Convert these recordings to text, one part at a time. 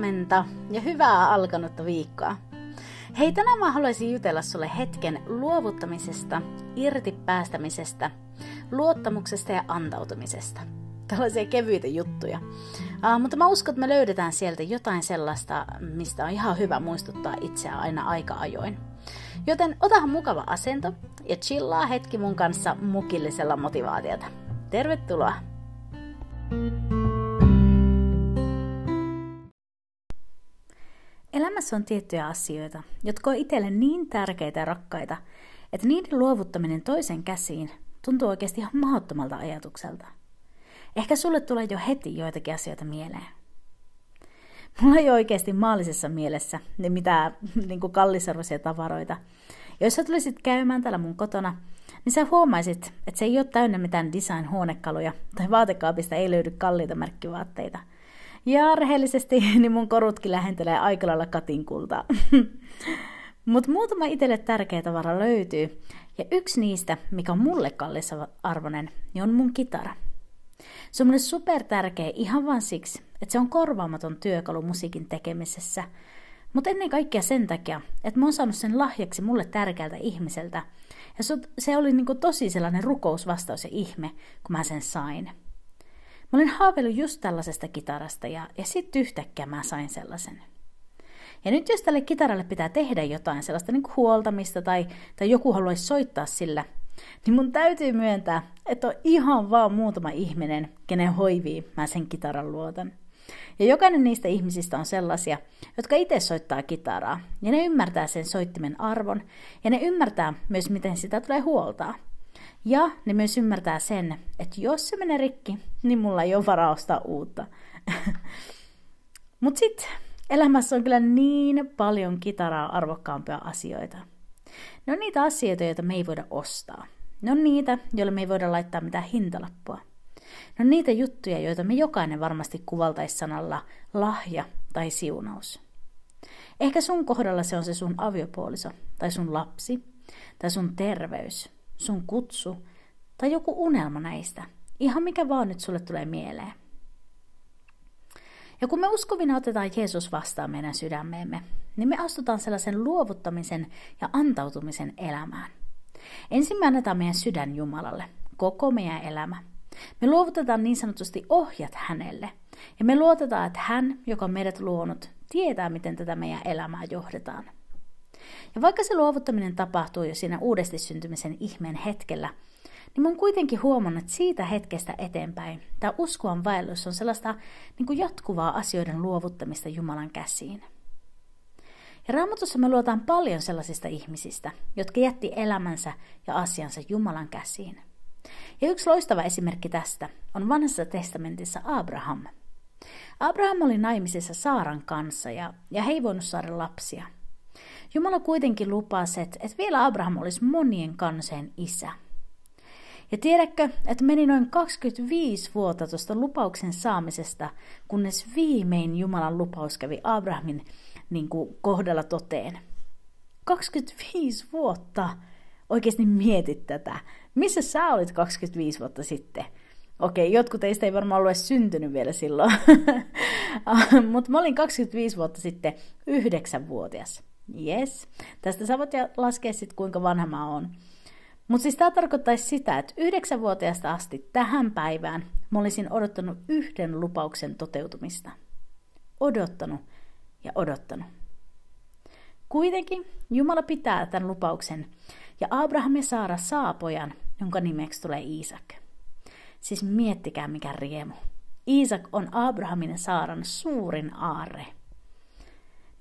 Huomenta ja hyvää alkanutta viikkoa. Hei, tänään mä haluaisin jutella sulle hetken luovuttamisesta, irti päästämisestä, luottamuksesta ja antautumisesta. Tällaisia kevyitä juttuja. Uh, mutta mä uskon, että me löydetään sieltä jotain sellaista, mistä on ihan hyvä muistuttaa itseä aina aika ajoin. Joten otahan mukava asento ja chillaa hetki mun kanssa mukillisella motivaatiota. Tervetuloa! Elämässä on tiettyjä asioita, jotka on itselle niin tärkeitä ja rakkaita, että niiden luovuttaminen toisen käsiin tuntuu oikeasti ihan mahdottomalta ajatukselta. Ehkä sulle tulee jo heti joitakin asioita mieleen. Mulla ei oikeasti maallisessa mielessä ne mitään niin kallisarvoisia tavaroita. Jos sä tulisit käymään täällä mun kotona, niin sä huomaisit, että se ei ole täynnä mitään design-huonekaluja tai vaatekaapista ei löydy kalliita merkkivaatteita – ja rehellisesti niin mun korutkin lähentelee aika lailla katinkultaa. Mutta muutama itselle tärkeä tavara löytyy. Ja yksi niistä, mikä on mulle kallissa arvoinen, niin on mun kitara. Se on mulle super tärkeä ihan vain siksi, että se on korvaamaton työkalu musiikin tekemisessä. Mutta ennen kaikkea sen takia, että mä oon saanut sen lahjaksi mulle tärkeältä ihmiseltä. Ja se oli niinku tosi sellainen rukousvastaus ja ihme, kun mä sen sain. Mä olin haaveillut just tällaisesta kitarasta ja, ja sitten yhtäkkiä mä sain sellaisen. Ja nyt jos tälle kitaralle pitää tehdä jotain sellaista niin kuin huoltamista tai, tai joku haluaisi soittaa sillä, niin mun täytyy myöntää, että on ihan vaan muutama ihminen, kenen hoivii mä sen kitaran luotan. Ja jokainen niistä ihmisistä on sellaisia, jotka itse soittaa kitaraa, ja ne ymmärtää sen soittimen arvon, ja ne ymmärtää myös, miten sitä tulee huoltaa – ja ne myös ymmärtää sen, että jos se menee rikki, niin mulla ei ole varaa ostaa uutta. Mutta sitten elämässä on kyllä niin paljon kitaraa arvokkaampia asioita. Ne on niitä asioita, joita me ei voida ostaa. Ne on niitä, joille me ei voida laittaa mitään hintalappua. Ne on niitä juttuja, joita me jokainen varmasti kuvaltaisi sanalla lahja tai siunaus. Ehkä sun kohdalla se on se sun aviopuoliso, tai sun lapsi, tai sun terveys, sun kutsu tai joku unelma näistä. Ihan mikä vaan nyt sulle tulee mieleen. Ja kun me uskovina otetaan Jeesus vastaan meidän sydämeemme, niin me astutaan sellaisen luovuttamisen ja antautumisen elämään. Ensin me annetaan meidän sydän Jumalalle, koko meidän elämä. Me luovutetaan niin sanotusti ohjat hänelle. Ja me luotetaan, että hän, joka on meidät luonut, tietää, miten tätä meidän elämää johdetaan. Ja vaikka se luovuttaminen tapahtuu jo siinä uudesti syntymisen ihmeen hetkellä, niin mä oon kuitenkin huomannut, että siitä hetkestä eteenpäin tämä uskoan vaellus on sellaista niin kuin jatkuvaa asioiden luovuttamista Jumalan käsiin. Ja Raamatussa me luotaan paljon sellaisista ihmisistä, jotka jätti elämänsä ja asiansa Jumalan käsiin. Ja yksi loistava esimerkki tästä on vanhassa testamentissa Abraham. Abraham oli naimisissa Saaran kanssa ja, ja he ei voinut saada lapsia – Jumala kuitenkin lupasi, että, että vielä Abraham olisi monien kanseen isä. Ja tiedätkö, että meni noin 25 vuotta tuosta lupauksen saamisesta, kunnes viimein Jumalan lupaus kävi Abrahamin niin kuin, kohdalla toteen. 25 vuotta! Oikeasti mietit tätä. Missä sä olit 25 vuotta sitten? Okei, jotkut teistä ei varmaan ollut syntynyt vielä silloin. Mutta mä olin 25 vuotta sitten yhdeksänvuotias. Yes. Tästä sä voit laskea sitten, kuinka vanha mä oon. Mutta siis tämä tarkoittaisi sitä, että yhdeksänvuotiaasta asti tähän päivään mä olisin odottanut yhden lupauksen toteutumista. Odottanut ja odottanut. Kuitenkin Jumala pitää tämän lupauksen ja Abraham ja Saara saa pojan, jonka nimeksi tulee Iisak. Siis miettikää mikä riemu. Iisak on Abrahamin ja Saaran suurin aarre –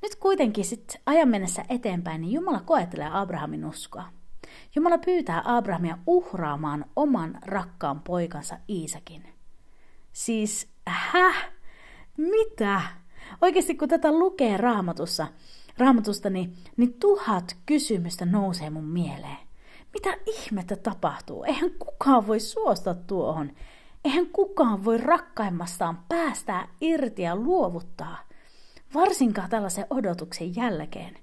nyt kuitenkin sit ajan mennessä eteenpäin, niin Jumala koettelee Abrahamin uskoa. Jumala pyytää Abrahamia uhraamaan oman rakkaan poikansa Iisakin. Siis, häh? Mitä? Oikeasti kun tätä lukee raamatussa, raamatusta, niin, niin tuhat kysymystä nousee mun mieleen. Mitä ihmettä tapahtuu? Eihän kukaan voi suostua tuohon. Eihän kukaan voi rakkaimmastaan päästää irti ja luovuttaa. Varsinkaan tällaisen odotuksen jälkeen.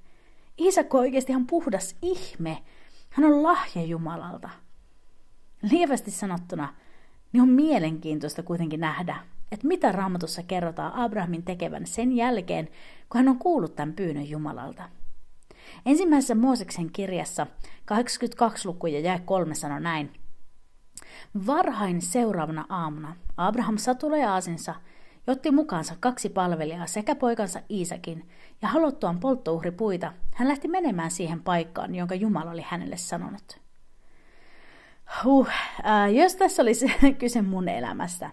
Iisakko on oikeasti ihan puhdas ihme. Hän on lahja Jumalalta. Lievästi sanottuna, niin on mielenkiintoista kuitenkin nähdä, että mitä raamatussa kerrotaan Abrahamin tekevän sen jälkeen, kun hän on kuullut tämän pyynnön Jumalalta. Ensimmäisessä Mooseksen kirjassa 82 luku ja jäi kolme sanoi näin. Varhain seuraavana aamuna Abraham satuloi aasinsa ja otti mukaansa kaksi palvelijaa sekä poikansa Iisakin, ja haluttuaan polttouhripuita, hän lähti menemään siihen paikkaan, jonka Jumala oli hänelle sanonut. Huh, äh, jos tässä olisi kyse mun elämästä,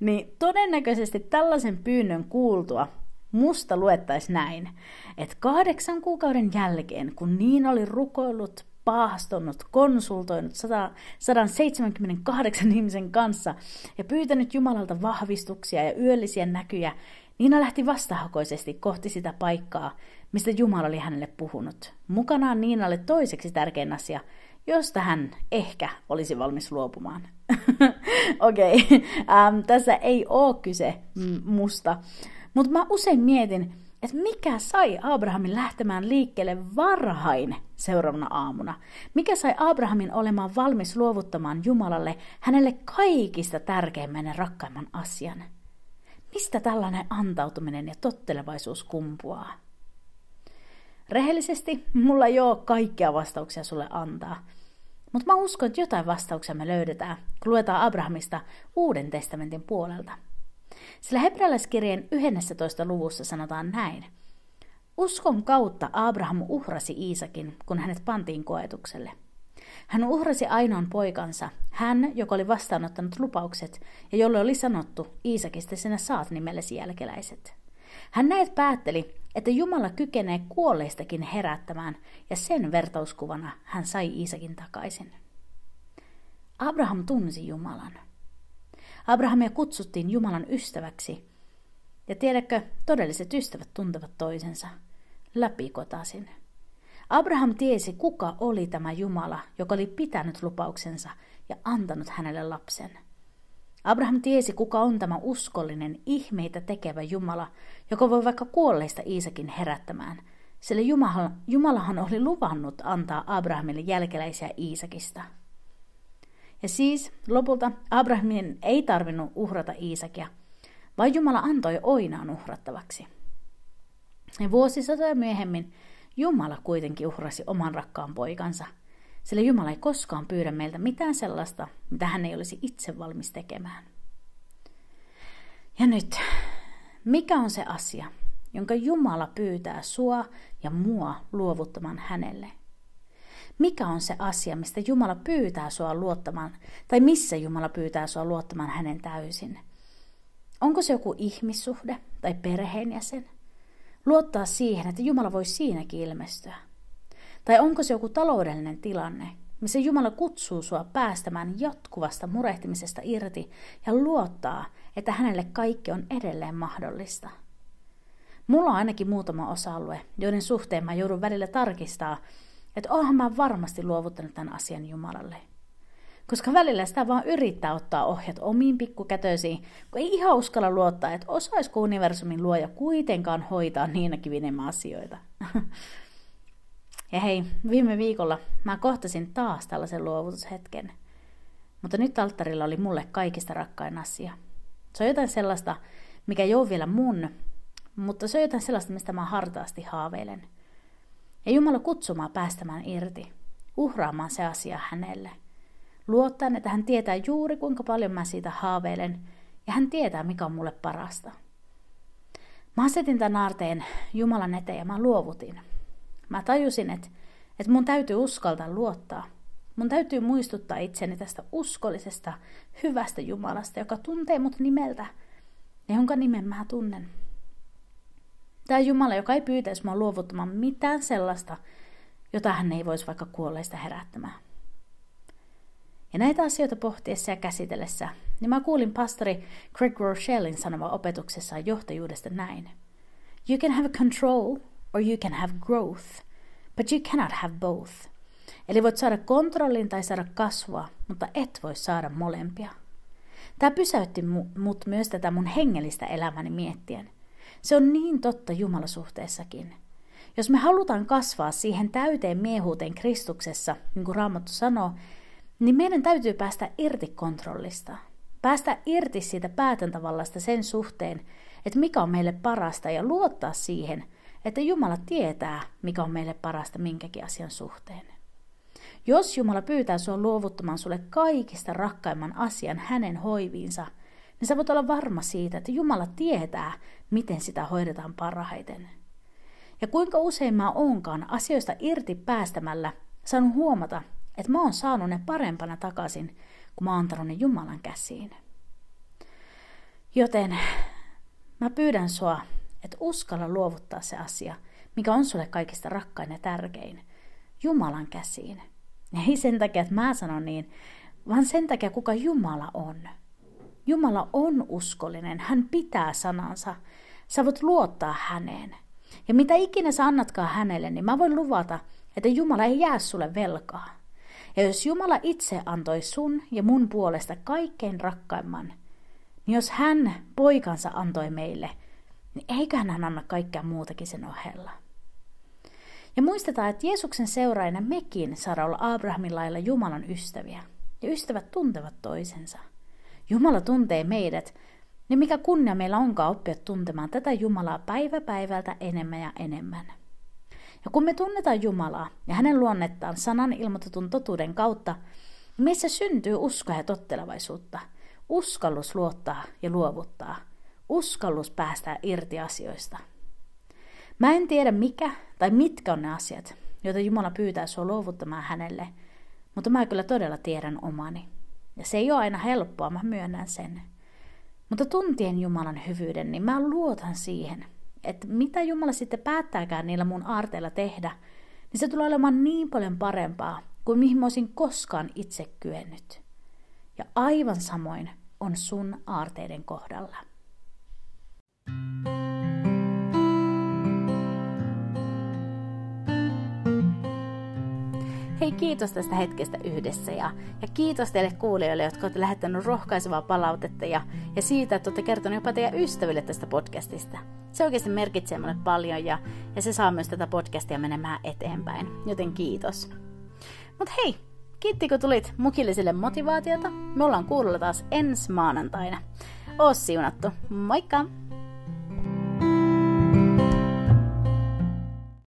niin todennäköisesti tällaisen pyynnön kuultua musta luettaisi näin, että kahdeksan kuukauden jälkeen, kun niin oli rukoillut, paastonut, konsultoinut 178 ihmisen kanssa ja pyytänyt Jumalalta vahvistuksia ja yöllisiä näkyjä, Niina lähti vastahakoisesti kohti sitä paikkaa, mistä Jumala oli hänelle puhunut. Mukanaan Niinalle toiseksi tärkein asia, josta hän ehkä olisi valmis luopumaan. Okei, okay. ähm, tässä ei ole kyse musta, mutta mä usein mietin, että mikä sai Abrahamin lähtemään liikkeelle varhain seuraavana aamuna? Mikä sai Abrahamin olemaan valmis luovuttamaan Jumalalle hänelle kaikista tärkeimmän ja rakkaimman asian? Mistä tällainen antautuminen ja tottelevaisuus kumpuaa? Rehellisesti mulla ei ole kaikkia vastauksia sulle antaa, mutta mä uskon, että jotain vastauksia me löydetään, kun luetaan Abrahamista Uuden testamentin puolelta – sillä hebrealaiskirjeen 11. luvussa sanotaan näin. Uskon kautta Abraham uhrasi Iisakin, kun hänet pantiin koetukselle. Hän uhrasi ainoan poikansa, hän, joka oli vastaanottanut lupaukset ja jolle oli sanottu, Iisakista sinä saat nimellesi jälkeläiset. Hän näet päätteli, että Jumala kykenee kuolleistakin herättämään, ja sen vertauskuvana hän sai Iisakin takaisin. Abraham tunsi Jumalan. Abrahamia kutsuttiin Jumalan ystäväksi. Ja tiedätkö, todelliset ystävät tuntevat toisensa läpikotasin. Abraham tiesi, kuka oli tämä Jumala, joka oli pitänyt lupauksensa ja antanut hänelle lapsen. Abraham tiesi, kuka on tämä uskollinen, ihmeitä tekevä Jumala, joka voi vaikka kuolleista Iisakin herättämään, sillä Jumalahan oli luvannut antaa Abrahamille jälkeläisiä Iisakista – ja siis lopulta Abrahamin ei tarvinnut uhrata Iisakia, vaan Jumala antoi oinaan uhrattavaksi. Ja vuosisatoja myöhemmin Jumala kuitenkin uhrasi oman rakkaan poikansa, sillä Jumala ei koskaan pyydä meiltä mitään sellaista, mitä hän ei olisi itse valmis tekemään. Ja nyt, mikä on se asia, jonka Jumala pyytää sua ja mua luovuttamaan hänelle? Mikä on se asia, mistä Jumala pyytää sua luottamaan, tai missä Jumala pyytää sua luottamaan hänen täysin. Onko se joku ihmissuhde tai perheenjäsen? Luottaa siihen, että Jumala voi siinäkin ilmestyä. Tai onko se joku taloudellinen tilanne, missä Jumala kutsuu sua päästämään jatkuvasta murehtimisesta irti ja luottaa, että hänelle kaikki on edelleen mahdollista. Mulla on ainakin muutama osa-alue, joiden suhteen mä joudun välillä tarkistaa, että oonhan mä varmasti luovuttanut tämän asian Jumalalle. Koska välillä sitä vaan yrittää ottaa ohjat omiin pikkukätöisiin, kun ei ihan uskalla luottaa, että osaisiko universumin luoja kuitenkaan hoitaa niinäkin enemmän asioita. ja hei, viime viikolla mä kohtasin taas tällaisen luovutushetken. Mutta nyt alttarilla oli mulle kaikista rakkain asia. Se on jotain sellaista, mikä ei ole vielä mun, mutta se on jotain sellaista, mistä mä hartaasti haaveilen – ja Jumala kutsumaan päästämään irti, uhraamaan se asia hänelle. Luottaen, että hän tietää juuri kuinka paljon mä siitä haaveilen, ja hän tietää mikä on mulle parasta. Mä asetin tämän aarteen Jumalan eteen ja mä luovutin. Mä tajusin, että, että mun täytyy uskaltaa luottaa. Mun täytyy muistuttaa itseni tästä uskollisesta, hyvästä Jumalasta, joka tuntee mut nimeltä ja jonka nimen mä tunnen. Tämä Jumala, joka ei pyytäisi mua luovuttamaan mitään sellaista, jota hän ei voisi vaikka kuolleista herättämään. Ja näitä asioita pohtiessa ja käsitellessä, niin mä kuulin pastori Craig Rochellin sanova opetuksessaan johtajuudesta näin. You can have control or you can have growth, but you cannot have both. Eli voit saada kontrollin tai saada kasvua, mutta et voi saada molempia. Tämä pysäytti mut myös tätä mun hengellistä elämäni miettien. Se on niin totta Jumalasuhteessakin. Jos me halutaan kasvaa siihen täyteen miehuuteen Kristuksessa, niin kuin Raamattu sanoo, niin meidän täytyy päästä irti kontrollista. Päästä irti siitä päätäntävallasta sen suhteen, että mikä on meille parasta ja luottaa siihen, että Jumala tietää, mikä on meille parasta minkäkin asian suhteen. Jos Jumala pyytää sinua luovuttamaan sulle kaikista rakkaimman asian hänen hoiviinsa, niin sä voit olla varma siitä, että Jumala tietää, miten sitä hoidetaan parhaiten. Ja kuinka usein mä onkaan asioista irti päästämällä saanut huomata, että mä oon saanut ne parempana takaisin, kun mä oon antanut ne Jumalan käsiin. Joten mä pyydän sua, että uskalla luovuttaa se asia, mikä on sulle kaikista rakkain ja tärkein, Jumalan käsiin. Ei sen takia, että mä sanon niin, vaan sen takia, kuka Jumala on. Jumala on uskollinen, hän pitää sanansa. Sä voit luottaa häneen. Ja mitä ikinä sä annatkaan hänelle, niin mä voin luvata, että Jumala ei jää sulle velkaa. Ja jos Jumala itse antoi sun ja mun puolesta kaikkein rakkaimman, niin jos hän poikansa antoi meille, niin eiköhän hän anna kaikkea muutakin sen ohella. Ja muistetaan, että Jeesuksen seuraajana mekin saadaan olla Abrahamin lailla Jumalan ystäviä. Ja ystävät tuntevat toisensa. Jumala tuntee meidät, niin mikä kunnia meillä onkaan oppia tuntemaan tätä Jumalaa päivä päivältä enemmän ja enemmän. Ja kun me tunnetaan Jumalaa ja hänen luonnettaan sanan ilmoitetun totuuden kautta, niin meissä syntyy uskoa ja tottelevaisuutta, uskallus luottaa ja luovuttaa, uskallus päästää irti asioista. Mä en tiedä mikä tai mitkä on ne asiat, joita Jumala pyytää sinua luovuttamaan hänelle, mutta mä kyllä todella tiedän omani. Ja se ei ole aina helppoa, mä myönnän sen. Mutta tuntien Jumalan hyvyyden, niin mä luotan siihen, että mitä Jumala sitten päättääkään niillä mun aarteilla tehdä, niin se tulee olemaan niin paljon parempaa kuin mihin mä olisin koskaan itse kyennyt. Ja aivan samoin on sun aarteiden kohdalla. Hei kiitos tästä hetkestä yhdessä ja, ja kiitos teille kuulijoille, jotka olette lähettäneet rohkaisevaa palautetta ja, ja siitä, että olette kertoneet jopa teidän ystäville tästä podcastista. Se oikeasti merkitsee minulle paljon ja, ja se saa myös tätä podcastia menemään eteenpäin, joten kiitos. Mutta hei, kiitti kun tulit mukillisille motivaatiota. Me ollaan kuulolla taas ensi maanantaina. Oo siunattu. Moikka!